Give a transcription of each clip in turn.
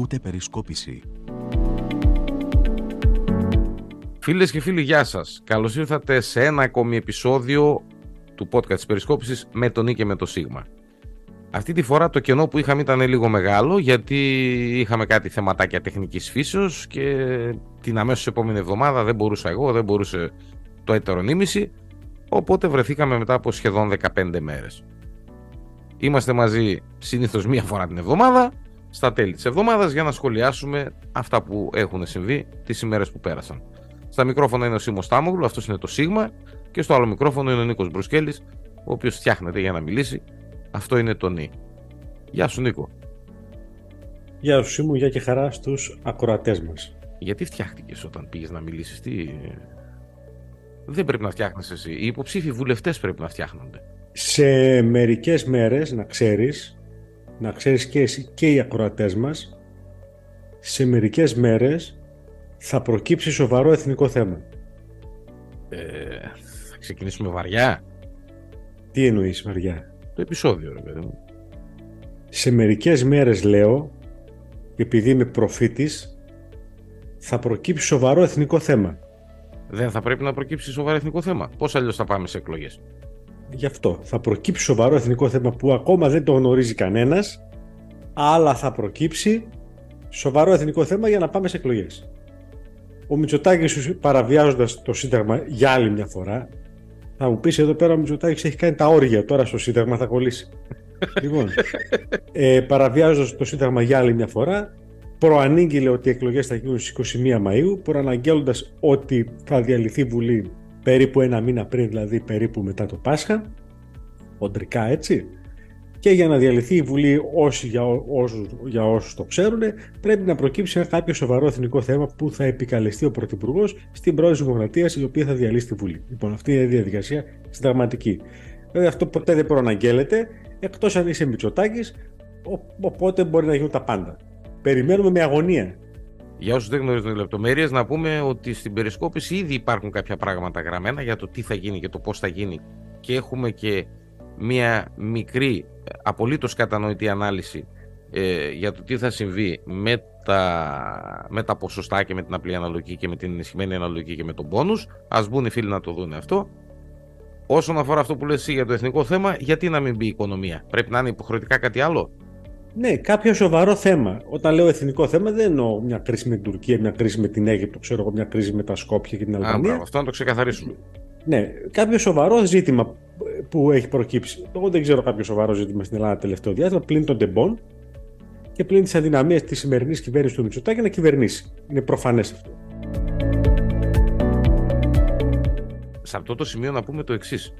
Ακούτε περισκόπηση. Φίλες και φίλοι, γεια σας. Καλώς ήρθατε σε ένα ακόμη επεισόδιο του podcast της Περισκόπησης με τον Νί και με το Σίγμα. Αυτή τη φορά το κενό που είχαμε ήταν λίγο μεγάλο γιατί είχαμε κάτι θεματάκια τεχνικής φύσεως και την αμέσως επόμενη εβδομάδα δεν μπορούσα εγώ, δεν μπορούσε το έτερο νήμιση οπότε βρεθήκαμε μετά από σχεδόν 15 μέρες. Είμαστε μαζί συνήθως μία φορά την εβδομάδα στα τέλη της εβδομάδας για να σχολιάσουμε αυτά που έχουν συμβεί τις ημέρες που πέρασαν. Στα μικρόφωνα είναι ο Σίμος Τάμογλου, αυτός είναι το Σίγμα και στο άλλο μικρόφωνο είναι ο Νίκος Μπρουσκέλης ο οποίος φτιάχνεται για να μιλήσει αυτό είναι το νι. Γεια σου Νίκο. Γεια σου Σίμου, γεια και χαρά στους ακροατές μας. Γιατί φτιάχτηκες όταν πήγες να μιλήσεις, τι... Δεν πρέπει να φτιάχνεις εσύ. Οι υποψήφοι βουλευτές πρέπει να φτιάχνονται. Σε μερικές μέρες, να ξέρεις, να ξέρεις και εσύ και οι ακροατές μας, σε μερικές μέρες θα προκύψει σοβαρό εθνικό θέμα. Ε, θα ξεκινήσουμε βαριά. Τι εννοείς βαριά; Το επεισόδιο, ρε παιδί μου. Σε μερικές μέρες λέω, επειδή είμαι προφήτης, θα προκύψει σοβαρό εθνικό θέμα. Δεν θα πρέπει να προκύψει σοβαρό εθνικό θέμα. Πώς αλλιώς θα πάμε σε εκλογές; Γι' αυτό. Θα προκύψει σοβαρό εθνικό θέμα που ακόμα δεν το γνωρίζει κανένας, αλλά θα προκύψει σοβαρό εθνικό θέμα για να πάμε σε εκλογές. Ο Μητσοτάκης παραβιάζοντας το Σύνταγμα για άλλη μια φορά, θα μου πεις εδώ πέρα ο Μητσοτάκης έχει κάνει τα όρια τώρα στο Σύνταγμα, θα κολλήσει. λοιπόν, ε, παραβιάζοντας το Σύνταγμα για άλλη μια φορά, προανήγγειλε ότι οι εκλογές θα γίνουν στις 21 Μαου, προαναγγέλλοντας ότι θα διαλυθεί Βουλή περίπου ένα μήνα πριν, δηλαδή περίπου μετά το Πάσχα. Οντρικά έτσι. Και για να διαλυθεί η Βουλή όσοι, για, όσους, για όσους το ξέρουν, πρέπει να προκύψει ένα κάποιο σοβαρό εθνικό θέμα που θα επικαλεστεί ο Πρωθυπουργός στην πρόεδρο Δημοκρατία, η οποία θα διαλύσει τη Βουλή. Λοιπόν, αυτή είναι η διαδικασία συνταγματική. Βέβαια, αυτό ποτέ δεν προαναγγέλλεται, εκτός αν είσαι Μητσοτάκης, οπότε μπορεί να γίνουν τα πάντα. Περιμένουμε με αγωνία. Για όσους δεν γνωρίζουν λεπτομέρειες, να πούμε ότι στην περισκόπηση ήδη υπάρχουν κάποια πράγματα γραμμένα για το τι θα γίνει και το πώς θα γίνει. Και έχουμε και μία μικρή απολύτως κατανοητή ανάλυση ε, για το τι θα συμβεί με τα, με τα ποσοστά και με την απλή αναλογική και με την ενισχυμένη αναλογική και με τον πόνους. Ας μπουν οι φίλοι να το δουν αυτό. Όσον αφορά αυτό που λες εσύ για το εθνικό θέμα, γιατί να μην μπει η οικονομία; Πρέπει να είναι υποχρεωτικά κάτι άλλο; Ναι, κάποιο σοβαρό θέμα. Όταν λέω εθνικό θέμα, δεν εννοώ μια κρίση με την Τουρκία, μια κρίση με την Αίγυπτο, ξέρω εγώ, μια κρίση με τα Σκόπια και την Αλβανία. Α, αυτό να το ξεκαθαρίσουμε. Ναι, κάποιο σοβαρό ζήτημα που έχει προκύψει. Εγώ δεν ξέρω κάποιο σοβαρό ζήτημα στην Ελλάδα τελευταίο διάστημα πλην των τεμπών και πλην της αδυναμίας της σημερινής κυβέρνησης του Μητσοτάκη να κυβερνήσει. Είναι προφανές αυτό. Σε αυτό το σημείο να πούμε το εξής.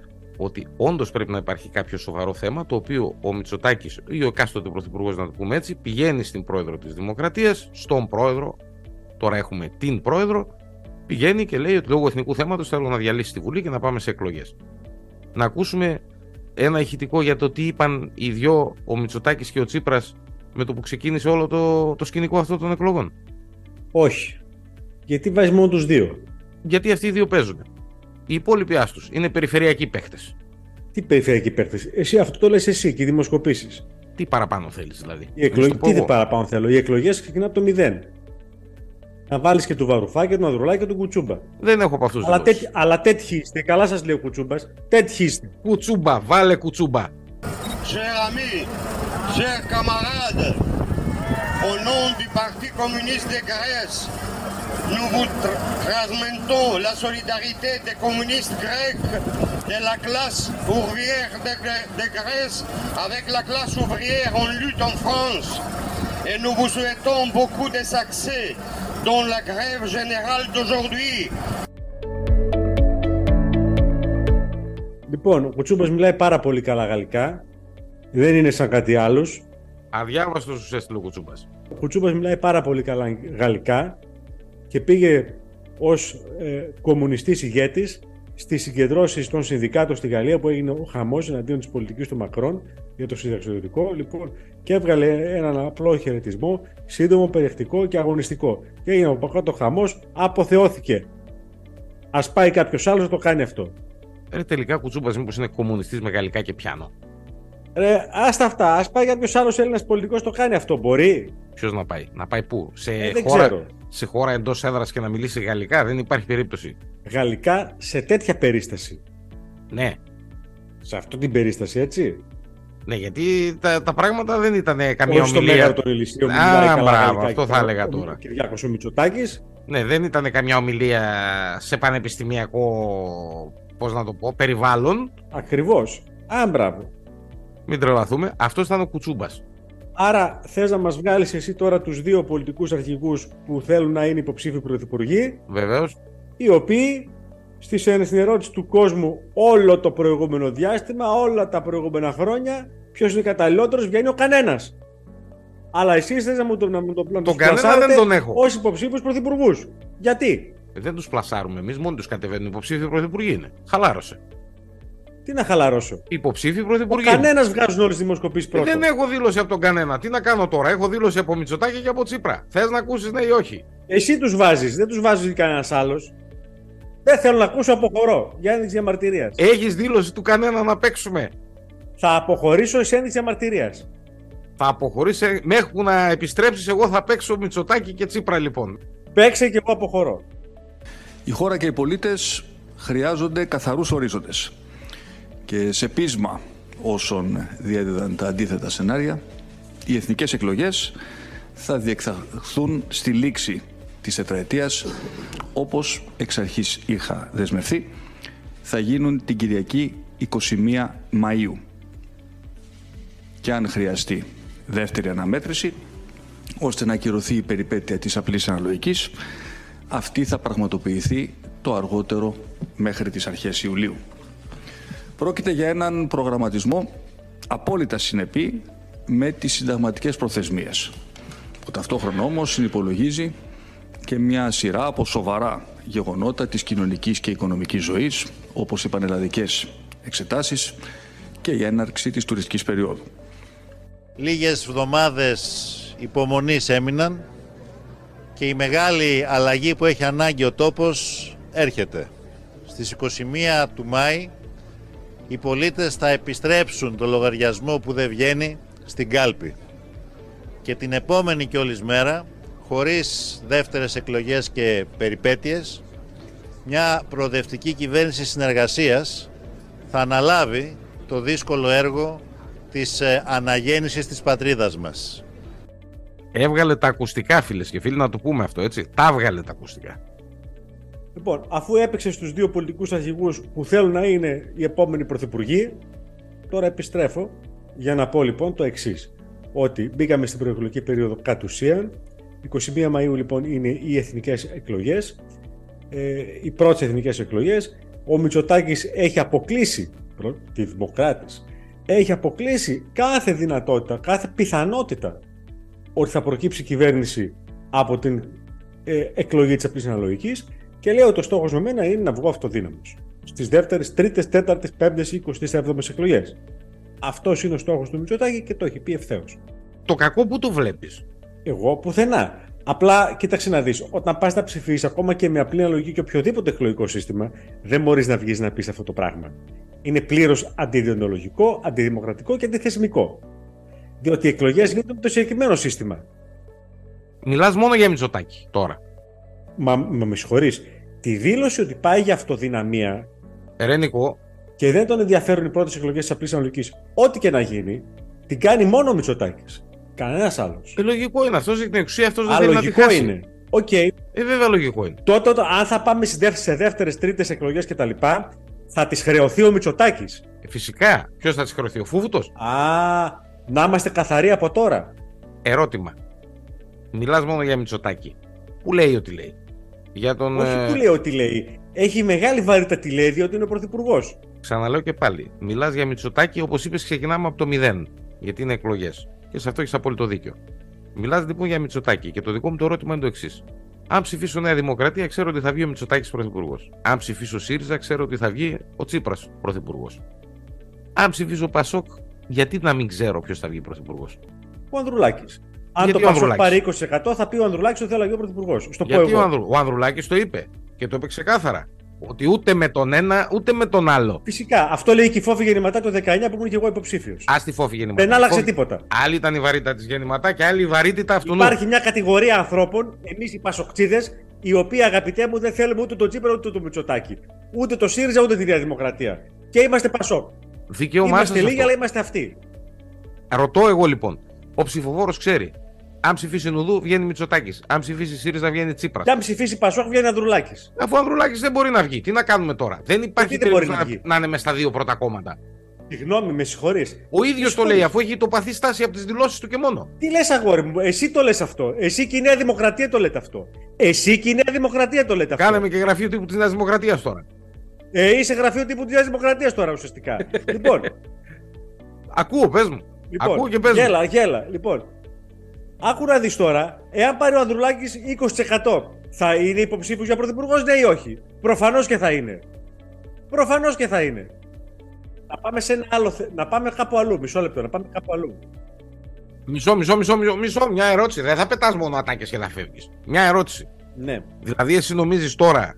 Ότι όντως πρέπει να υπάρχει κάποιο σοβαρό θέμα το οποίο ο Μητσοτάκης ή ο εκάστοτε πρωθυπουργός, να το πούμε έτσι, πηγαίνει στην πρόεδρο της Δημοκρατίας, στον πρόεδρο, τώρα έχουμε την πρόεδρο, πηγαίνει και λέει ότι λόγω εθνικού θέματος θέλω να διαλύσει τη Βουλή και να πάμε σε εκλογές να ακούσουμε ένα ηχητικό για το τι είπαν οι δυο, ο Μητσοτάκης και ο Τσίπρας, με το που ξεκίνησε όλο το, το σκηνικό αυτό των εκλογών. Όχι. Γιατί βάζει μόνο τους δύο; Γιατί αυτοί οι δύο παίζουν. Οι υπόλοιποι άστους είναι περιφερειακοί παίχτες. Τι περιφερειακοί παίχτες. Εσύ αυτό το λες εσύ και οι δημοσκοπήσεις. Τι παραπάνω θέλεις δηλαδή. Οι εκλογές, τι παραπάνω θέλω; Οι εκλογές ξεκινά από το μηδέν να βάλεις και του Βαρουφάκη, του Ανδρουλάκη και του Κουτσούμπα. Δεν έχω από αυτούς αλλά, τέτοι, αλλά τέτοιοι είστε. Καλά σας λέει ο Κουτσούμπας. Τέτοιοι είστε. Κουτσούμπα, βάλε κουτσούμπα. Chers amis, chers camarades, au nom du Parti communiste de Grèce, nous vous transmettons la solidarité des communistes grecs de la classe ouvrière de, de Grèce avec la classe ouvrière en lutte en France. Et nous vous souhaitons beaucoup de succès dans la grève générale d'aujourd'hui. Λοιπόν, ο Κουτσούμπα μιλάει πάρα πολύ καλά γαλλικά. Δεν είναι σαν κάτι άλλο. Αδιάβαστο σου έστειλε ο Κουτσούμπα. Ο Κουτσούμπα μιλάει πάρα πολύ καλά γαλλικά Και πήγε ως ε, κομμουνιστής ηγέτης στις συγκεντρώσεις των συνδικάτων στη Γαλλία που έγινε ο χαμός εναντίον της πολιτικής του Μακρόν για το συνταξιδοτικό. Λοιπόν, και έβγαλε έναν απλό χαιρετισμό, σύντομο, περιεκτικό και αγωνιστικό. Και έγινε από κάτω χαμός, αποθεώθηκε. Α πάει κάποιος άλλος να το κάνει αυτό. Ε, τελικά κουτσούπα μήπως είναι κομμουνιστής με γαλλικά και πιάνο. Ρε, άστα αυτά. Α πάει κάποιος άλλος Έλληνας πολιτικός το κάνει αυτό. Μπορεί. Ποιος να πάει, να πάει πού, σε, Ε, δεν χώρα, ξέρω. Σε χώρα εντός έδρας και να μιλήσει γαλλικά, δεν υπάρχει περίπτωση. Γαλλικά σε τέτοια περίσταση. Ναι, Σε αυτή την περίσταση, έτσι; ναι γιατί τα, τα πράγματα δεν ήταν καμία Όχι στο ομιλία. Μέγαρο των Ελυσίων. που Α, μιλάει καλά μπράβο, γαλλικά αυτό και θα ο- έλεγα ο τώρα. Κυριάκος ο Μητσοτάκης. Ναι, δεν ήταν καμιά ομιλία σε πανεπιστημιακό, πώς να το πω, περιβάλλον. Ακριβώς. Α, μπράβο. Μην τρελαθούμε. Αυτός ήταν ο Κουτσούμπας. Άρα θες να μας βγάλεις εσύ τώρα τους δύο πολιτικούς αρχηγούς που θέλουν να είναι υποψήφιοι πρωθυπουργοί, Βεβαίως. οι οποίοι στη- στην ερώτηση του κόσμου όλο το προηγούμενο διάστημα, όλα τα προηγούμενα χρόνια, ποιος είναι καταλληλότερος, βγαίνει ο κανένας. Αλλά εσείς θες να μου το, να μου το, να Τον τους κανένα πλασάρετε δεν τον έχω. ως υποψήφιους πρωθυπουργούς. Γιατί, Δεν τους πλασάρουμε εμείς, μόνοι τους κατεβαίνουν. Υποψήφιοι πρωθυπουργοί είναι. Χαλάρωσε. Τι να χαλαρώσω; Υποψήφιοι Ο πρωθυπουργοί. είναι. κανένας βγάζουν όλες τις δημοσκοπήσεις Ε, πρώτο. δεν έχω δήλωση από τον κανένα. Τι να κάνω τώρα; Έχω δήλωση από Μητσοτάκη και από Τσίπρα. Θες να ακούσεις ναι ή όχι; Εσύ τους βάζεις, δεν τους βάζεις κανένας άλλος. Δεν θέλω να ακούσω αποχωρώ για ένδειξη διαμαρτυρίας. Έχεις δήλωση του κανένα να παίξουμε; Θα αποχωρήσω σε ένδειξη διαμαρτυρίας. Θα αποχωρήσει μέχρι που να επιστρέψεις. Εγώ θα παίξω Μητσοτάκη και Τσίπρα λοιπόν. Παίξε και εγώ αποχωρώ. Η χώρα και οι πολίτες χρειάζονται καθαρούς ορίζοντες. Και σε πείσμα όσων διέδιδαν τα αντίθετα σενάρια, οι εθνικές εκλογές θα διεξαχθούν στη λήξη της τετραετίας όπως εξ αρχής είχα δεσμευθεί, θα γίνουν την Κυριακή 21 Μαΐου. Και αν χρειαστεί δεύτερη αναμέτρηση, ώστε να ακυρωθεί η περιπέτεια της απλής αναλογικής, αυτή θα πραγματοποιηθεί το αργότερο μέχρι τις αρχές Ιουλίου. Πρόκειται για έναν προγραμματισμό απόλυτα συνεπή με τις συνταγματικές προθεσμίες, που ταυτόχρονα όμως συνυπολογίζει και μια σειρά από σοβαρά γεγονότα της κοινωνικής και οικονομικής ζωής, όπως οι πανελλαδικές εξετάσεις και η έναρξη της τουριστικής περίοδου. Λίγες εβδομάδες υπομονής έμειναν και η μεγάλη αλλαγή που έχει ανάγκη ο τόπος έρχεται. Στις 21 του Μάη οι πολίτες θα επιστρέψουν το λογαριασμό που δεν βγαίνει στην κάλπη. Και την επόμενη κιόλας μέρα, χωρίς δεύτερες εκλογές και περιπέτειες, μια προοδευτική κυβέρνηση συνεργασίας θα αναλάβει το δύσκολο έργο της ε, αναγέννησης της πατρίδας μας. Έβγαλε τα ακουστικά, φίλες και φίλοι, να το πούμε αυτό έτσι. Τα έβγαλε τα ακουστικά. Λοιπόν, αφού έπαιξε στους δύο πολιτικούς αρχηγούς που θέλουν να είναι οι επόμενοι πρωθυπουργοί, τώρα επιστρέφω για να πω λοιπόν το εξής. Ότι μπήκαμε στην προεκλογική περίοδο κατ' ουσίαν. 21 Μαΐου λοιπόν είναι οι εθνικές εκλογές, ε, οι πρώτες εθνικές εκλογές. Ο Μητσοτάκης έχει αποκλείσει, προ- τη Δημοκράτης, έχει αποκλείσει κάθε δυνατότητα, κάθε πιθανότητα ότι θα προκύψει κυβέρνηση από την ε, εκλογή της απλής αναλογικής και λέω ότι ο στόχος με μένα είναι να βγω αυτοδύναμος στις δεύτερες, τρίτες, τέταρτες, πέμπτες, εικοστές, έβδομες εκλογές. Αυτός είναι ο στόχος του Μητσοτάκη και το έχει πει ευθέως. Το κακό που το βλέπεις. Εγώ πουθενά. Απλά κοίταξε να δεις, όταν πας να ψηφίσεις, ακόμα και με απλή αναλογική και οποιοδήποτε εκλογικό σύστημα, δεν μπορείς να βγεις να πεις αυτό το πράγμα. Είναι πλήρως αντιδιοντολογικό, αντιδημοκρατικό και αντιθεσμικό. Διότι οι εκλογές γίνονται με το συγκεκριμένο σύστημα. Μιλάς μόνο για Μητσοτάκη τώρα. Μα, μα με συγχωρείς. Τη δήλωση ότι πάει για αυτοδυναμία ε ρε Νίκο, και δεν τον ενδιαφέρουν οι πρώτες εκλογές της απλής αναλογικής, ό,τι και να γίνει, την κάνει μόνο ο Μητσοτάκης. Κανένας άλλος. ε, λογικό είναι αυτός. Έχει την εξουσία, αυτός δεν θέλει να τη Αλογικό χάσει. είναι. Οκ, Ε, βέβαια λογικό είναι. τότε όταν- αν θα πάμε σε δεύτερες, σε δεύτερες, τρίτες εκλογές και τα λοιπά, θα τις χρεωθεί ο Μητσοτάκης. Ε, φυσικά. Ποιος θα τις χρεωθεί, ο Φούφουτος. Α, να είμαστε καθαροί από τώρα. Ερώτημα. Μιλάς μόνο για Μητσοτάκη. Πού λέει ότι λέει. Για τον. Όχι ε, που λέει ότι λέει. Έχει μεγάλη βαρύτητα τη λέει διότι είναι ο Πρωθυπουργός. Ξαναλέω και πάλι. Μιλάς για Μητσοτάκη, όπως είπες, ξεκινάμε από το μηδέν. Γιατί είναι εκλογές. Και σε αυτό έχεις απόλυτο δίκιο. Μιλάς λοιπόν για Μητσοτάκη. Και το δικό μου το ερώτημα είναι το εξής. Αν ψηφίσω Νέα Δημοκρατία, ξέρω ότι θα βγει ο Μητσοτάκης πρωθυπουργός. Αν ψηφίσω ΣΥΡΙΖΑ, ξέρω ότι θα βγει ο Τσίπρας πρωθυπουργός. Αν ψηφίσω Πασόκ, γιατί να μην ξέρω ποιος θα βγει πρωθυπουργός; Ο Ανδρουλάκης. Αν Γιατί το ο Πασόκ Ανδρουλάκης; πάρει 20% θα πει ο Ανδρουλάκης ότι θέλει να γίνει ο Πρωθυπουργός. Στο πω Γιατί ο, εγώ. Ανδρου, ο Ανδρουλάκης το είπε και το είπε ξεκάθαρα. Ότι ούτε με τον ένα ούτε με τον άλλο. Φυσικά. Αυτό λέει και η Φόφη Γεννηματά το 19 που ήμουν και εγώ υποψήφιος. Α τη Φόφη Γεννηματά. Δεν άλλαξε Φόφη- τίποτα. Άλλη ήταν η βαρύτητα της Γεννηματά και άλλη η βαρύτητα αυτού. Υπάρχει μια κατηγορία ανθρώπων, εμείς οι Πασοκτζίδε, οι οποίοι αγαπητέ μου δεν θέλουμε ούτε τον Τσίπρα ούτε τον Μητσοτάκη. Ούτε το ΣΥΡΙΖΑ ούτε τη Νέα Δημοκρατία. Και είμαστε Πασόκ. Δικαίωμά Είμαστε σας λίγοι, αυτό. αλλά είμαστε αυτοί. Ρωτώ εγώ λοιπόν. Ο ψηφοφόρος ξέρει. Αν ψηφίσει Νουδού, βγαίνει Μητσοτάκης. Αν ψηφίσει ΣΥΡΙΖΑ, βγαίνει Τσίπρας. Και αν ψηφίσει Πασόκ, βγαίνει Ανδρουλάκης. Αφού ο Ανδρουλάκης δεν μπορεί να βγει, τι να κάνουμε τώρα; Δεν υπάρχει δεν μπορεί περίπτωση να να, βγει; να είναι μες στα δύο πρώτα κόμματα. Συγγνώμη, με συγχωρείς. Ο ίδιος το λέει, αφού έχει τοπαθεί στάση από τις δηλώσεις του και μόνο. Τι λες, αγόρι μου, εσύ το λες αυτό. Εσύ και η Νέα Δημοκρατία το λέτε αυτό. Εσύ και η Νέα Δημοκρατία το λέτε αυτό. Κάναμε και γραφείο τύπου της Νέας Δημοκρατίας τώρα. Ε, είσαι γραφείο τύπου της Νέας Δημοκρατίας τώρα ουσιαστικά. λοιπόν, Ακούω, πες μου. Λοιπόν Ακούω και πες μου. γέλα, γέλα. Λοιπόν, άκου να δεις τώρα, εάν πάρει ο Ανδρουλάκης 20% θα είναι υποψήφιος για πρωθυπουργός, ναι ή όχι; Προφανώς και θα είναι. Προφανώς και θα είναι. Να πάμε σε ένα άλλο. θε- Να πάμε κάπου αλλού. Μισό λεπτό, να πάμε κάπου αλλού. Μισό, μισό, μισό, μισό, μισό. Μια ερώτηση. Δεν θα πετάς μόνο ατάκες και θα φεύγεις. Μια ερώτηση. Ναι. Δηλαδή, εσύ νομίζεις τώρα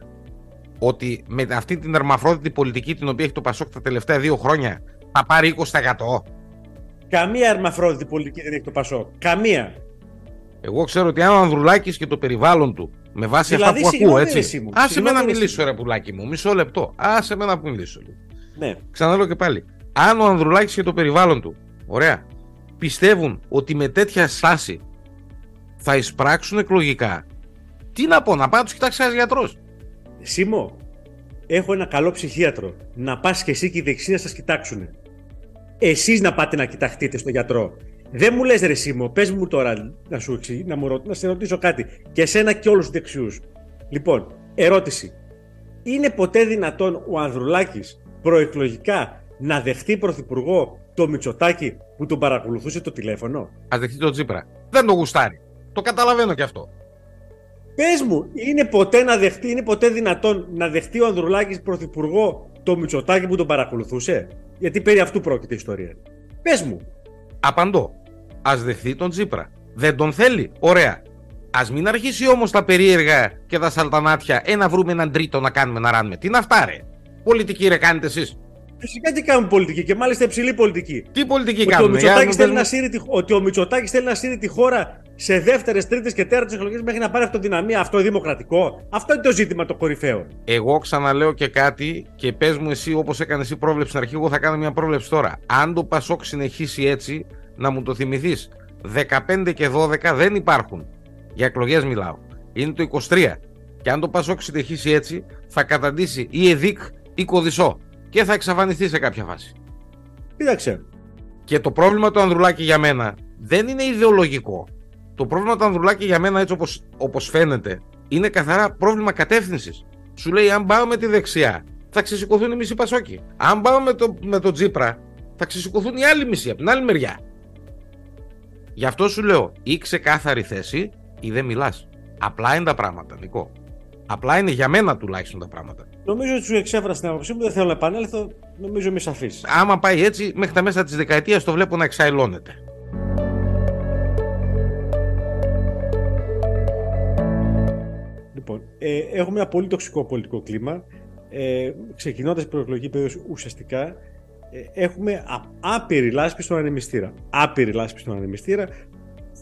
ότι με αυτή την ερμαφρόδιτη πολιτική την οποία έχει το Πασόκ τα τελευταία δύο χρόνια θα πάρει 20%. Καμία ερμαφρόδιτη πολιτική δεν έχει το Πασό. Καμία. Εγώ ξέρω ότι αν ο Ανδρουλάκης και το περιβάλλον του με βάση Δηλαδή, αυτά που συγγνώμη, ακούω, ρε, έτσι. εσύ μου, Άσε με συγγνώμη, να ρε, μιλήσω, εσύ ρε πουλάκι μου. Μισό λεπτό. Άσε με να μιλήσω. λίγο. Ναι. Ξαναλέω και πάλι. Αν ο Ανδρουλάκης και το περιβάλλον του, ωραία, πιστεύουν ότι με τέτοια στάση θα εισπράξουν εκλογικά, τι να πω, να πάω να τους κοιτάξει ένας γιατρός. Σίμω, έχω ένα καλό ψυχίατρο. Να πας και εσύ και οι δεξιά σας κοιτάξουν. Εσείς να πάτε να κοιταχτείτε στο γιατρό. Δεν μου λες ρε Σίμω, πες μου τώρα να, σου, εξηγ- να, μου, ρω- να σε ρωτήσω κάτι. Και εσένα και όλους τους δεξιούς. Λοιπόν, ερώτηση. Είναι ποτέ δυνατόν ο Ανδρουλάκης προεκλογικά να δεχτεί πρωθυπουργό το Μητσοτάκη που τον παρακολουθούσε το τηλέφωνο; Α δεχτεί τον Τσίπρα. Δεν το γουστάρει. Το καταλαβαίνω κι αυτό. Πες μου, είναι ποτέ, να δεχτεί, είναι ποτέ δυνατόν να δεχτεί ο Ανδρουλάκης πρωθυπουργό το Μητσοτάκη που τον παρακολουθούσε; Γιατί περί αυτού πρόκειται η ιστορία. Πες μου. Απαντώ. Α δεχθεί τον Τσίπρα. Δεν τον θέλει. Ωραία. Α μην αρχίσει όμως τα περίεργα και τα σαλτανάτια. Ε, να βρούμε έναν τρίτο να κάνουμε να ράνουμε. Τι είναι αυτά, ρε; Πολιτική ρε κάνετε εσείς. Φυσικά και κάνουν πολιτική και μάλιστα υψηλή πολιτική. Τι πολιτική Ότι ο, κάνουμε. για να Μητσοτάκης μου θέλει να πες μου. σύρει τη, ότι ο Μητσοτάκης θέλει να σύρει τη χώρα σε δεύτερες, τρίτες και τέταρτε εκλογές μέχρι να πάρει αυτοδυναμία. Αυτό είναι δημοκρατικό. Αυτό είναι το ζήτημα το κορυφαίο. Εγώ ξαναλέω και κάτι και πες μου εσύ όπως έκανες εσύ πρόβλεψη στην αρχή. Εγώ θα κάνω μια πρόβλεψη τώρα. Αν το Πασόκ συνεχίσει έτσι, να μου το θυμηθείς. 15 και 12 δεν υπάρχουν. Για εκλογές μιλάω. Είναι το 23. Και αν το Πασόκ συνεχίσει έτσι, θα καταντήσει ή ΕΔΙΚ ή Κοδισό. Και θα εξαφανιστεί σε κάποια φάση. Κοίταξε. Και το πρόβλημα του Ανδρουλάκη για μένα δεν είναι ιδεολογικό. Το πρόβλημα του Ανδρουλάκη για μένα, έτσι όπως, όπως φαίνεται, είναι καθαρά πρόβλημα κατεύθυνσης. Σου λέει, αν πάω με τη δεξιά, θα ξεσηκωθούν οι μισοί Πασόκοι. Αν πάω με το, με το Τζίπρα, θα ξεσηκωθούν οι άλλοι μισοί από την άλλη μεριά. Γι' αυτό σου λέω, ή ξεκάθαρη θέση, ή δεν μιλάς. Απλά είναι τα πράγματα, Νικό. Απλά είναι για μένα τουλάχιστον τα πράγματα. Νομίζω ότι σου εξέφρασα την άποψή μου, δεν θέλω να επανέλθω. Νομίζω είμαι σαφή. Άμα πάει έτσι, μέχρι τα μέσα της δεκαετίας το βλέπω να εξαϊλώνεται. Λοιπόν, ε, έχουμε ένα πολύ τοξικό πολιτικό κλίμα. Ε, ξεκινώντας η προεκλογική περίοδος ουσιαστικά ε, έχουμε α, άπειρη λάσπη στον ανεμιστήρα. Άπειρη λάσπη στον ανεμιστήρα.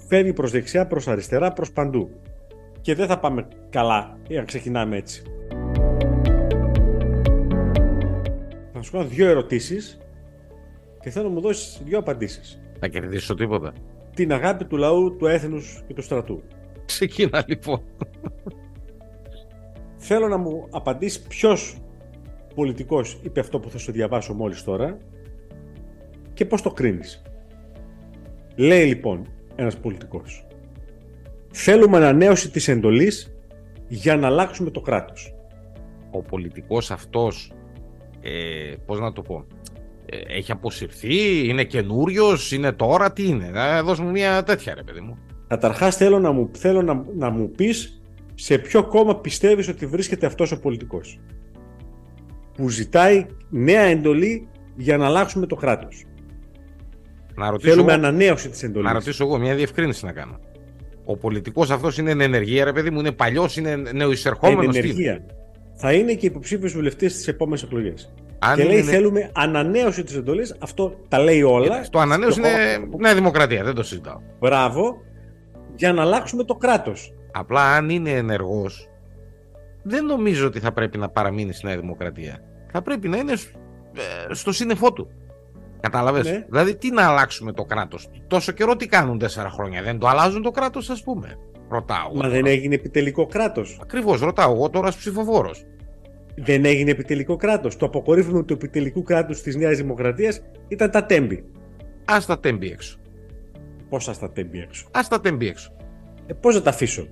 Φεύγει προς δεξιά, προς αριστερά, προς παντού. Και δεν θα πάμε καλά εάν ξεκινάμε έτσι. Θα σου κάνω δύο ερωτήσεις και θέλω να μου δώσεις δύο απαντήσεις. Θα κερδίσω τίποτα. Την αγάπη του λαού, του έθνους και του στρατού. Ξεκίνα λοιπόν. Θέλω να μου απαντήσεις ποιος πολιτικός είπε αυτό που θα σου διαβάσω μόλις τώρα και πώς το κρίνεις. Λέει λοιπόν ένας πολιτικός. Θέλουμε ανανέωση της εντολής για να αλλάξουμε το κράτος. Ο πολιτικός αυτός, ε, πώς να το πω, ε, έχει αποσυρθεί, είναι καινούριος, είναι τώρα, τι είναι. Να δώσ' μου μια τέτοια ρε παιδί μου. Καταρχάς θέλω να μου, θέλω να, να μου πεις σε ποιο κόμμα πιστεύεις ότι βρίσκεται αυτός ο πολιτικός που ζητάει νέα εντολή για να αλλάξουμε το κράτος; Να ρωτήσω, Θέλουμε εγώ, ανανέωση της εντολής. να ρωτήσω εγώ μια διευκρίνηση να κάνω. Ο πολιτικός αυτός είναι εν ενεργεία ρε παιδί μου, είναι παλιός, είναι εν νεοεισερχόμενος. τι είναι; ενεργεία. θα είναι και υποψήφιος βουλευτής στις επόμενες εκλογές. Αν Και λέει είναι- θέλουμε ανανέωση της εντολής. Αυτό τα λέει όλα. Το ανανέωση Και- είναι Νέα Δημοκρατία, δεν το συζητάω. Μπράβο. Για να αλλάξουμε το κράτος. Απλά αν είναι ενεργός, δεν νομίζω ότι θα πρέπει να παραμείνει στη Νέα Δημοκρατία. Θα πρέπει να είναι σ- ε, στο σύννεφό του. Κατάλαβες; Ναι. Δηλαδή, τι να αλλάξουμε το κράτος; Τόσο καιρό τι κάνουν τέσσερα χρόνια; Δεν το αλλάζουν το κράτος, ας πούμε; Ρωτάω. Μα δεν έγινε επιτελικό κράτος. Ακριβώς, ρωτάω εγώ τώρα ως ψηφοφόρος. Δεν έγινε επιτελικό κράτος. Το αποκορύφωμα του επιτελικού κράτους της Νέας Δημοκρατίας ήταν τα τέμπη. Ας τα τέμπει έξω. Πόσα στα τέμπη έξω; Ας τα τέμπει έξω. Ε, Πώς να τα αφήσω;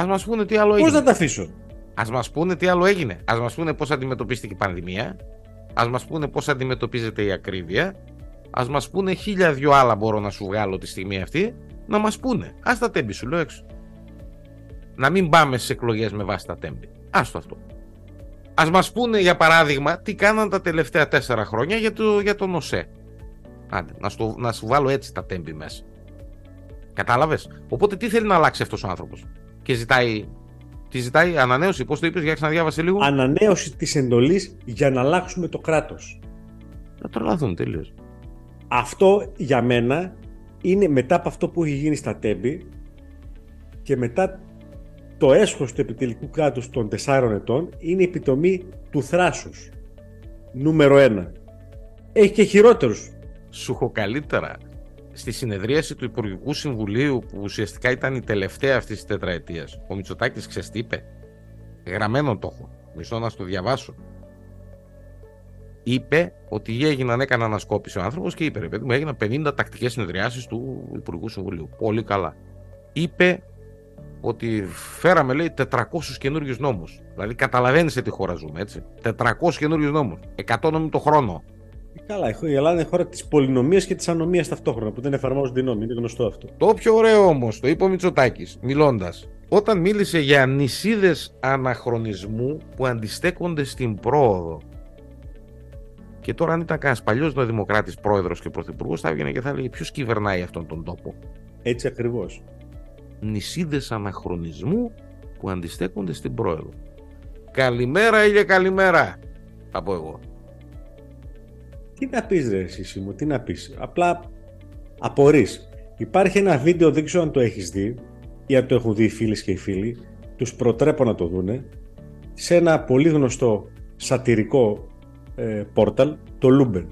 Ας μας πούνε τι άλλο Πώς έγινε. να τα αφήσω; Ας μας πούνε τι άλλο έγινε. Ας μας πούνε πώς αντιμετωπίστηκε η πανδημία. Ας μας πούνε πώς αντιμετωπίζεται η ακρίβεια. Ας μας πούνε χίλια δυο άλλα μπορώ να σου βγάλω τη στιγμή αυτή. Να μας πούνε. Ας τα τέμπη σου λέω έξω. Να μην πάμε στις εκλογές με βάση τα τέμπη. Άστο αυτό. Ας μας πούνε για παράδειγμα τι κάναν τα τελευταία τέσσερα χρόνια για, το, για τον ΟΣΕ. Άντε, να, στο, να σου βάλω έτσι τα τέμπη μέσα. Κατάλαβες; Οπότε τι θέλει να αλλάξει αυτός ο άνθρωπος; Και ζητάει τι ζητάει ανανέωση, πώς το είπες, για ξαναδιάβασε λίγο. Ανανέωση της εντολής για να αλλάξουμε το κράτος. Να τρελαθούν τελείως. Αυτό για μένα είναι μετά από αυτό που έχει γίνει στα τέμπη και μετά το έσχος του επιτελικού κράτους των τεσσάρων ετών είναι η επιτομή του θράσους. Νούμερο ένα. Έχει και χειρότερους. Σου έχω καλύτερα. Στη συνεδρίαση του Υπουργικού Συμβουλίου, που ουσιαστικά ήταν η τελευταία αυτής της τετραετίας, ο Μητσοτάκης ξέρεις τι είπε; Γραμμένο το έχω. Μισό να στο διαβάσω. Είπε ότι έγιναν, έκανε ανασκόπηση ο άνθρωπος και είπε: Ρε παιδί μου, έγιναν 50 τακτικές συνεδριάσεις του Υπουργικού Συμβουλίου. Πολύ καλά. Είπε ότι φέραμε, λέει, 400 καινούριους νόμους. Δηλαδή, καταλαβαίνεις σε τι χώρα ζούμε, έτσι. 400 καινούριους νόμους. 100 νόμοι το χρόνο. Ε, Καλά, η Ελλάδα είναι χώρα της πολυνομίας και της ανομίας ταυτόχρονα που δεν εφαρμόζονται οι νόμοι. Είναι γνωστό αυτό. Το πιο ωραίο όμως, το είπε ο Μητσοτάκης, μιλώντας, όταν μίλησε για νησίδες αναχρονισμού που αντιστέκονται στην πρόοδο. Και τώρα, αν ήταν κανένας παλιός Δημοκράτης πρόεδρος και πρωθυπουργός, θα έβγαινε και θα έλεγε ποιος κυβερνάει αυτόν τον τόπο; Έτσι ακριβώς. Νησίδες αναχρονισμού που αντιστέκονται στην πρόοδο. Καλημέρα, ήλια, καλημέρα. Θα πω εγώ. Τι να πεις ρε εσύ μου, τι να πεις. Απλά απορείς. Υπάρχει ένα βίντεο, δεν ξέρω αν το έχεις δει ή αν το έχουν δει οι φίλες και οι φίλοι, τους προτρέπω να το δούνε, σε ένα πολύ γνωστό σατυρικό ε, πόρταλ, το Lumen,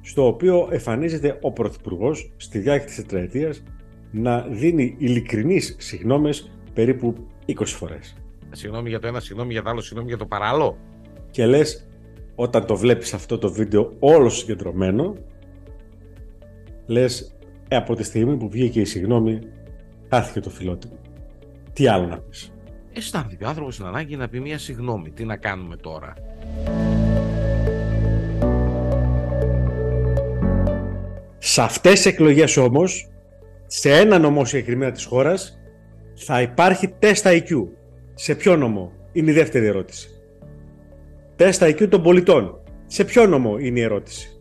στο οποίο εμφανίζεται ο Πρωθυπουργός στη διάρκεια της τετραετίας να δίνει ειλικρινείς συγνώμες περίπου 20 φορές. Συγγνώμη για το ένα, συγγνώμη για το άλλο, συγγνώμη για το παράλληλο. και λες όταν το βλέπεις αυτό το βίντεο όλο συγκεντρωμένο λες ε, από τη στιγμή που βγήκε η συγγνώμη χάθηκε το φιλότιμο. Τι άλλο να πεις. Αισθάνθηκε ο άνθρωπος στην ανάγκη να πει μια συγγνώμη. Τι να κάνουμε τώρα; Σε αυτές τις εκλογές όμως σε ένα νομό συγκεκριμένα της χώρας θα υπάρχει τεστ IQ. Σε ποιο νομό; Είναι η δεύτερη ερώτηση. Τεστ IQ των πολιτών. Σε ποιο νομό είναι η ερώτηση;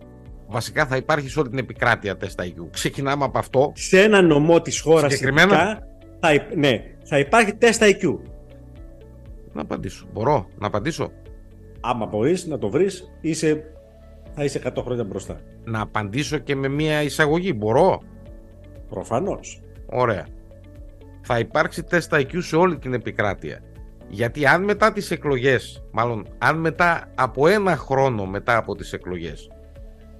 Βασικά θα υπάρχει σε όλη την επικράτεια τεστ IQ. Ξεκινάμε από αυτό. σε ένα νομό της χώρας Συγκεκριμένα; ειδικά, θα, υπ- ναι, θα υπάρχει τεστ IQ. Να απαντήσω. Μπορώ να απαντήσω; Άμα μπορείς να το βρεις, είσαι, θα είσαι 100 χρόνια μπροστά. Να απαντήσω και με μια εισαγωγή. Μπορώ; Προφανώς. Ωραία. Θα υπάρξει τεστ IQ σε όλη την επικράτεια. Γιατί αν μετά τις εκλογές, μάλλον αν μετά από ένα χρόνο μετά από τις εκλογές,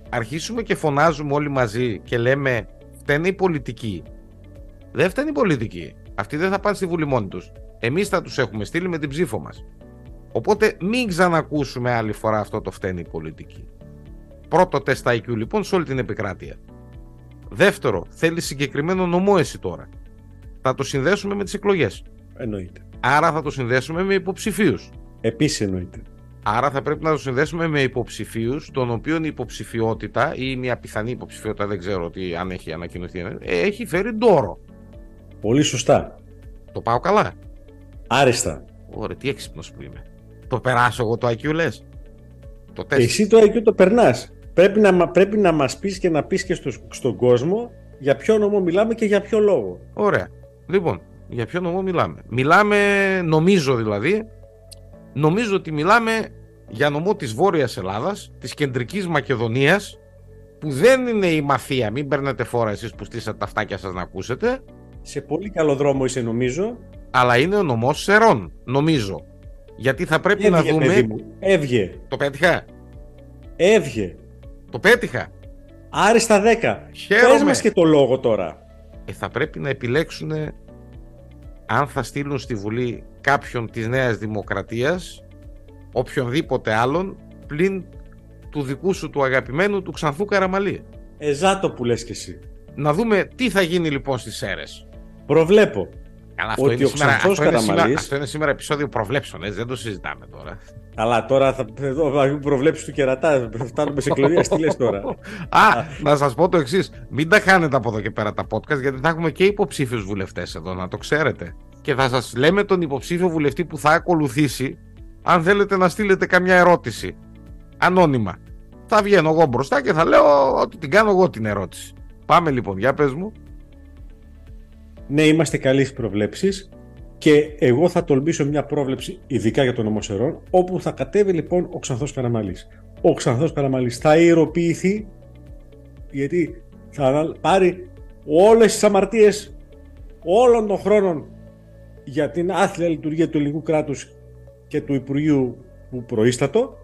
αρχίσουμε και φωνάζουμε όλοι μαζί και λέμε φταίνε οι πολιτικοί. Δεν φταίνε οι πολιτικοί. Αυτοί δεν θα πάνε στη Βουλή μόνοι τους. Εμείς θα τους έχουμε στείλει με την ψήφο μας. Οπότε μην ξανακούσουμε άλλη φορά αυτό το φταίνε οι πολιτικοί. Πρώτο τεστ IQ λοιπόν σε όλη την επικράτεια. Δεύτερο, θέλει συγκεκριμένο νομό εσύ τώρα. Θα το συνδέσουμε με τις εκλογές. Εννοείται. Άρα θα το συνδέσουμε με υποψηφίους. Επίσης εννοείται. Άρα θα πρέπει να το συνδέσουμε με υποψηφίους, των οποίων η υποψηφιότητα ή μια πιθανή υποψηφιότητα, δεν ξέρω τι, αν έχει ανακοινωθεί, ε, έχει φέρει ντόρο. Πολύ σωστά. Το πάω καλά; Άριστα. Ωραία, τι έξυπνος που είμαι. Το περάσω εγώ το IQ λες; Το τεστ. Εσύ το IQ το περνάς. Πρέπει να, μα- πρέπει να μας πεις και να πεις και στο, στον κόσμο για ποιο νομό μιλάμε και για ποιο λόγο. Ωραία. Λοιπόν, για ποιο νομό μιλάμε. Μιλάμε, νομίζω δηλαδή, νομίζω ότι μιλάμε για νομό της Βόρειας Ελλάδας, της Κεντρικής Μακεδονίας, που δεν είναι η μαφία, μην παίρνετε φόρα εσείς που στήσατε τα φτάκια σας να ακούσετε. Σε πολύ καλό δρόμο είσαι νομίζω. Αλλά είναι ο νομός Σερών, νομίζω. Γιατί θα πρέπει Έβγε, να δούμε... παιδί μου. Έβγε. Το πέτυχα. Έβγε. Το πέτυχα. Άριστα 10. Χαίρομαι. Πες μας και το λόγο τώρα. Ε, θα πρέπει να επιλέξουν αν θα στείλουν στη Βουλή κάποιον της Νέας Δημοκρατίας οποιονδήποτε άλλον πλην του δικού σου του αγαπημένου του Ξανθού Καραμαλή. Εζάτο που λες και εσύ. Να δούμε τι θα γίνει λοιπόν στις ΣΕΡΕΣ. Προβλέπω Καλά, αυτό ότι είναι ο σήμερα, Ξανθός αυτό, είναι σήμερα, Καραμαλής... αυτό είναι σήμερα επεισόδιο προβλέψεων, έτσι, δεν το συζητάμε τώρα. Αλλά τώρα θα εδώ, προβλέψεις του κερατά. Φτάνουμε σε εκλογές. Τι λες τώρα; Α, να σας πω το εξής. Μην τα χάνετε από εδώ και πέρα τα podcast, γιατί θα έχουμε και υποψήφιους βουλευτές εδώ, να το ξέρετε. Και θα σας λέμε τον υποψήφιο βουλευτή που θα ακολουθήσει, αν θέλετε να στείλετε καμιά ερώτηση. Ανώνυμα. Θα βγαίνω εγώ μπροστά και θα λέω ότι την κάνω εγώ την ερώτηση. Πάμε λοιπόν, για πες μου. Ναι, είμαστε καλοί στι προβλέψεις. Και εγώ θα τολμήσω μια πρόβλεψη, ειδικά για τον νομοσερών, όπου θα κατέβει λοιπόν ο Ξανθός Καραμαλής. Ο Ξανθός Καραμαλής θα ιεροποιηθεί, γιατί θα πάρει όλες τις αμαρτίες όλων των χρόνων για την άθλια λειτουργία του ελληνικού κράτους και του Υπουργείου που προείστατο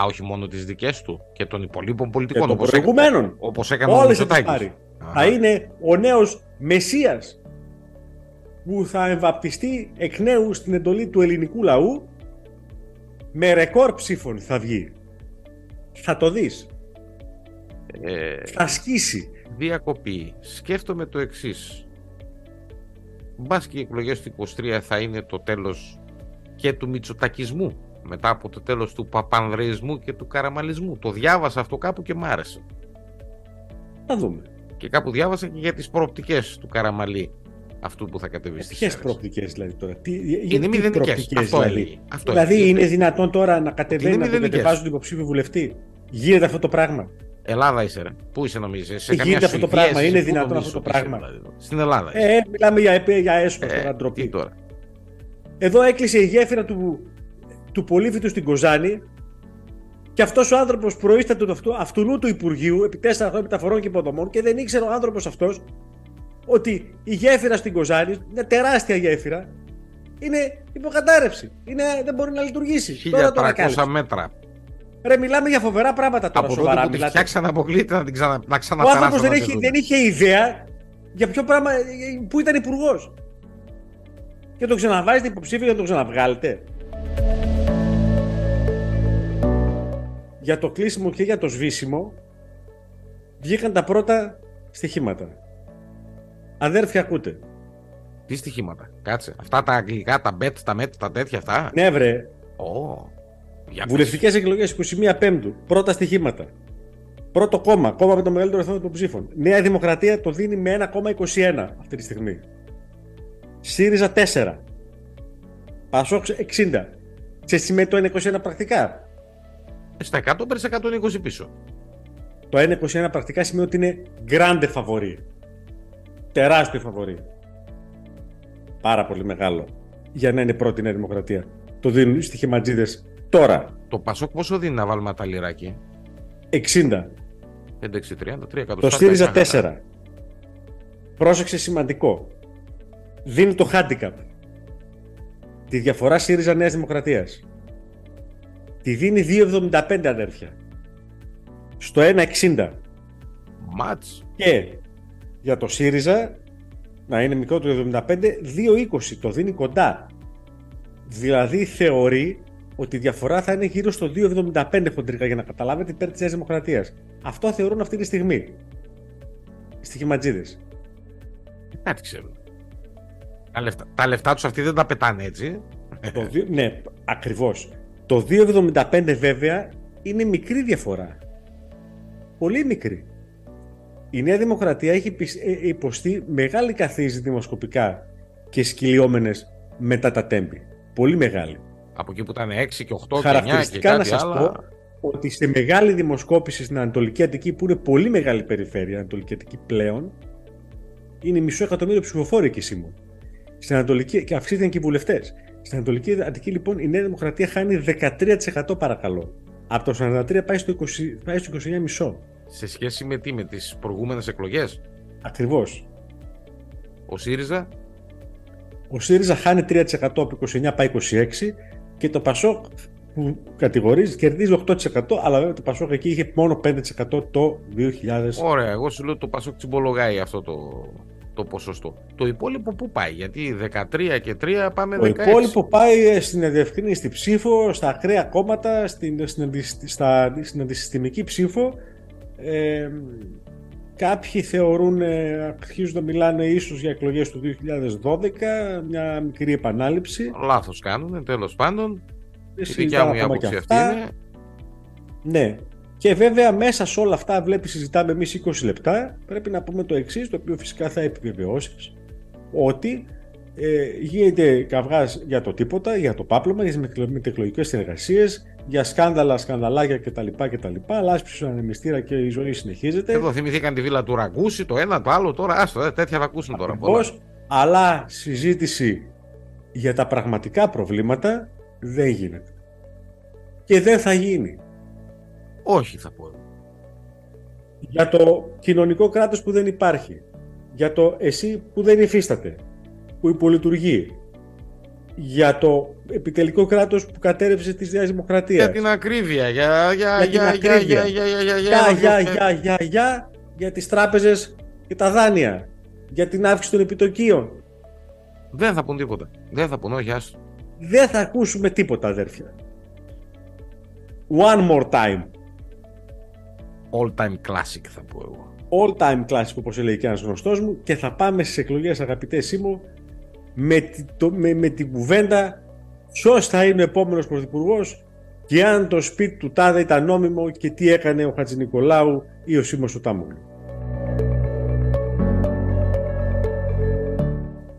Α, όχι μόνο τις δικές του και των υπολείπων και πολιτικών. των όπως προηγουμένων. Έκανε, όπως έκανε ο Όλες θα τις Μητσοτάκης. πάρει. Α, Θα είναι ο νέος Μεσσίας που θα εμβαπτιστεί εκ νέου στην εντολή του ελληνικού λαού με ρεκόρ ψήφων θα βγει. Θα το δεις. ε, Θα σκίσει. διακοπή. Σκέφτομαι το εξής. Μπας και οι εκλογές του 23 θα είναι το τέλος και του μητσοτακισμού μετά από το τέλος του παπανδρεϊσμού και του καραμαλισμού. Το διάβασα αυτό κάπου και μ' άρεσε. Θα δούμε. Και κάπου διάβασα και για τις προοπτικές του Καραμαλή αυτού που θα κατεβείς στις Ποιες αίρες. προοπτικές δηλαδή τώρα. Τι, Είναι τι μηδενικές. προοπτικές, Αυτό δηλαδή; έλεγε. Αυτό δηλαδή έλεγε. είναι δυνατόν τώρα να κατεβαίνει Είναι να τον μηδενικές. κατεβάζουν τον υποψήφιο βουλευτή; Γίνεται αυτό το πράγμα; Ελλάδα είσαι ρε. Πού είσαι νομίζεις, σε Ε, καμιά γίνεται αυτό το Σουηδία, πράγμα, εσύ, είναι πού δυνατόν νομίζεις αυτό το ότι είσαι, πράγμα; δηλαδή. Στην Ελλάδα. είσαι. Ε, μιλάμε για, επέ- για έσπα Ε, τώρα τι ντροπή. τώρα; Εδώ έκλεισε η γέφυρα του, του Πολύφητου στην Κοζάνη και αυτός ο άνθρωπος προείσταται του αυτού, αυτού του Υπουργείου επί τέσσερα χρόνια μεταφορών και υποδομών και δεν ήξερε ο άνθρωπος αυτός ότι η γέφυρα στην Κοζάνη, μια τεράστια γέφυρα, είναι υποκατάρρευση. Είναι, δεν μπορεί να λειτουργήσει. Τώρα το 1300 ανακάλυψε. μέτρα. Ρε, μιλάμε για φοβερά πράγματα τώρα. Από σοβαρά τότε που τη μιλάτε. φτιάξαν αποκλείται να την ξανα, να Ο ξαναπεράσουν. άνθρωπο δεν, να έχει, τη δουν. δεν είχε ιδέα για ποιο πράγμα, που ήταν υπουργός. Και τον ξαναβάζετε υποψήφιο για να τον ξαναβγάλετε. Για το κλείσιμο και για το σβήσιμο βγήκαν τα πρώτα στοιχήματα. Αδέρφια ακούτε. Τι στοιχήματα. Κάτσε. Αυτά τα αγγλικά, τα bet, τα met, τα τέτοια αυτά. Ναι βρε, Ω. Για πες. βουλευτικές εκλογές 21 Πέμπτου. Πρώτα στοιχήματα. Πρώτο κόμμα, κόμμα με το μεγαλύτερο αριθμό των ψήφων. Νέα Δημοκρατία το δίνει με 1,21 αυτή τη στιγμή. ΣΥΡΙΖΑ 4. Πασόξ 60. Σε σημαίνει το 1,21 πρακτικά; Ε, Στα 100 παίρνει 120 πίσω. Το 1,21 πρακτικά σημαίνει ότι είναι grande φαβορή. Τεράστιο φαβορή. Πάρα πολύ μεγάλο. Για να είναι πρώτη η Νέα Δημοκρατία. Το δίνουν οι στοιχηματζίδες τώρα. Το Πασόκ πόσο δίνει να βάλουμε τα λιράκι. 60. 5, 6, 30, 3 εκατοστά. Το ΣΥΡΙΖΑ τα είχα 4. Πρόσεξε σημαντικό. Δίνει το handicap. Τη διαφορά ΣΥΡΙΖΑ Νέας Δημοκρατίας. Τη δίνει 2,75 αδέρφια. Στο 1,60. Μάτς. Και για το ΣΥΡΙΖΑ να είναι μικρότερο το 75, 2,20. Το δίνει κοντά. Δηλαδή θεωρεί ότι η διαφορά θα είναι γύρω στο 2,75 χοντρικά για να καταλάβετε υπέρ της Νέας Δημοκρατίας. Αυτό θεωρούν αυτή τη στιγμή. Οι στοιχηματζίδες. Κάτι ξέρουν. Τα λεφτά, τα λεφτά τους αυτοί δεν τα πετάνε έτσι. Το δύο- ναι, ακριβώς. Το 2,75 βέβαια είναι μικρή διαφορά. Πολύ μικρή. Η Νέα Δημοκρατία έχει πισ- ε, υποστεί μεγάλη καθίζη δημοσκοπικά και σκυλιόμενες μετά τα τέμπη. Πολύ μεγάλη. Από εκεί που ήταν 6 και 8 και 9 και Χαρακτηριστικά να κάτι σας άλλα. πω ότι σε μεγάλη δημοσκόπηση στην Ανατολική Αττική που είναι πολύ μεγάλη περιφέρεια Ανατολική Αττική πλέον είναι μισό εκατομμύριο ψηφοφόροι εκεί Σίμω. Στην Ανατολική και αυξήθηκαν και οι βουλευτές. Στην Ανατολική Αττική λοιπόν η Νέα Δημοκρατία χάνει 13% παρακαλώ. Από το 43 πάει στο, 20, πάει στο 29,5. Σε σχέση με τι, με τις προηγούμενες εκλογές. Ακριβώς. Ο ΣΥΡΙΖΑ; Ο ΣΥΡΙΖΑ χάνει 3% από 29 πάει 26 και το ΠΑΣΟΚ που κατηγορίζει κερδίζει 8% αλλά βέβαια το Πασόκ εκεί είχε μόνο 5% το 2000. Ωραία, εγώ σου λέω το Πασόκ τσιμπολογάει αυτό το, το ποσοστό. Το υπόλοιπο πού πάει, γιατί 13 και 3 πάμε 16. Το υπόλοιπο πάει στην ευκρινίστη ψήφο, στα ακραία κόμματα, στην, στην, στα, στην αντισυστημική ψήφο. Ε, κάποιοι θεωρούν, ε, αρχίζουν να μιλάνε ίσως για εκλογές του 2012, μια μικρή επανάληψη. Λάθος κάνουν, τέλος πάντων. Η δικιά μου η άποψη αυτή είναι. Ναι. Και βέβαια μέσα σε όλα αυτά βλέπει συζητάμε εμείς 20 λεπτά πρέπει να πούμε το εξής, το οποίο φυσικά θα επιβεβαιώσεις ότι ε, γίνεται καυγάς για το τίποτα, για το πάπλωμα, για τις μετεκλογικές συνεργασίες, για σκάνδαλα, σκανδαλάκια κτλ. κτλ Λάσπη ανεμιστήρα και η ζωή συνεχίζεται. Εδώ θυμηθήκαν τη βίλα του Ραγκούση, το ένα, το άλλο, τώρα άστο, ε, τέτοια θα ακούσουν τώρα. Πώς, αλλά συζήτηση για τα πραγματικά προβλήματα δεν γίνεται. Και δεν θα γίνει. Όχι θα πω. Για το κοινωνικό κράτος που δεν υπάρχει. Για το εσύ που δεν υφίσταται. Που υπολειτουργεί. Για το επιτελικό κράτος που κατέρευσε της Νέας Δημοκρατίας. Για την ακρίβεια. Για, για, για, για, για, για, για, για, για, για, για, για, για τις τράπεζες και τα δάνεια. Για την αύξηση των επιτοκίων. Δεν θα πούν τίποτα. Δεν θα πούν, όχι, άστο δεν θα ακούσουμε τίποτα αδέρφια. One more time. All time classic θα πω εγώ. All time classic όπως λέει και ένας γνωστός μου και θα πάμε στις εκλογές αγαπητέ Σίμω με, το, με, με την κουβέντα ποιος θα είναι ο επόμενος πρωθυπουργός και αν το σπίτι του τάδε ήταν νόμιμο και τι έκανε ο Χατζη Νικολάου ή ο Σίμος του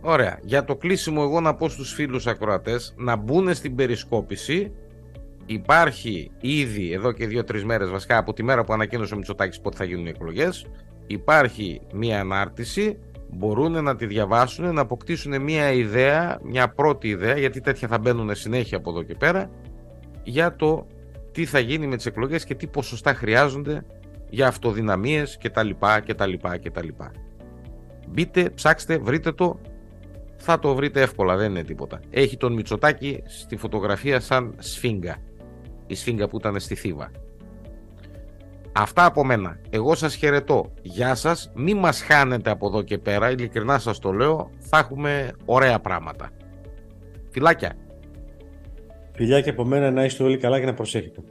Ωραία. Για το κλείσιμο εγώ να πω στους φίλους ακροατές να μπουν στην περισκόπηση. Υπάρχει ήδη εδώ και δύο-τρεις μέρες βασικά από τη μέρα που ανακοίνωσε ο Μητσοτάκης πότε θα γίνουν οι εκλογές υπάρχει μία ανάρτηση μπορούν να τη διαβάσουν, να αποκτήσουν μία ιδέα, μια πρώτη ιδέα, γιατί τέτοια θα μπαίνουν συνέχεια από εδώ και πέρα, για το τι θα γίνει με τις εκλογές και τι ποσοστά χρειάζονται για αυτοδυναμίες κτλ. κτλ, κτλ. Μπείτε, ψάξτε, βρείτε το, θα το βρείτε εύκολα, δεν είναι τίποτα. Έχει τον Μητσοτάκη στη φωτογραφία σαν σφίγγα. Η σφίγγα που ήταν στη Θήβα. Αυτά από μένα. Εγώ σας χαιρετώ. Γεια σας. Μη μας χάνετε από εδώ και πέρα. Ειλικρινά σας το λέω. Θα έχουμε ωραία πράγματα. Φιλάκια. Φιλιά και από μένα να είστε όλοι καλά και να προσέχετε.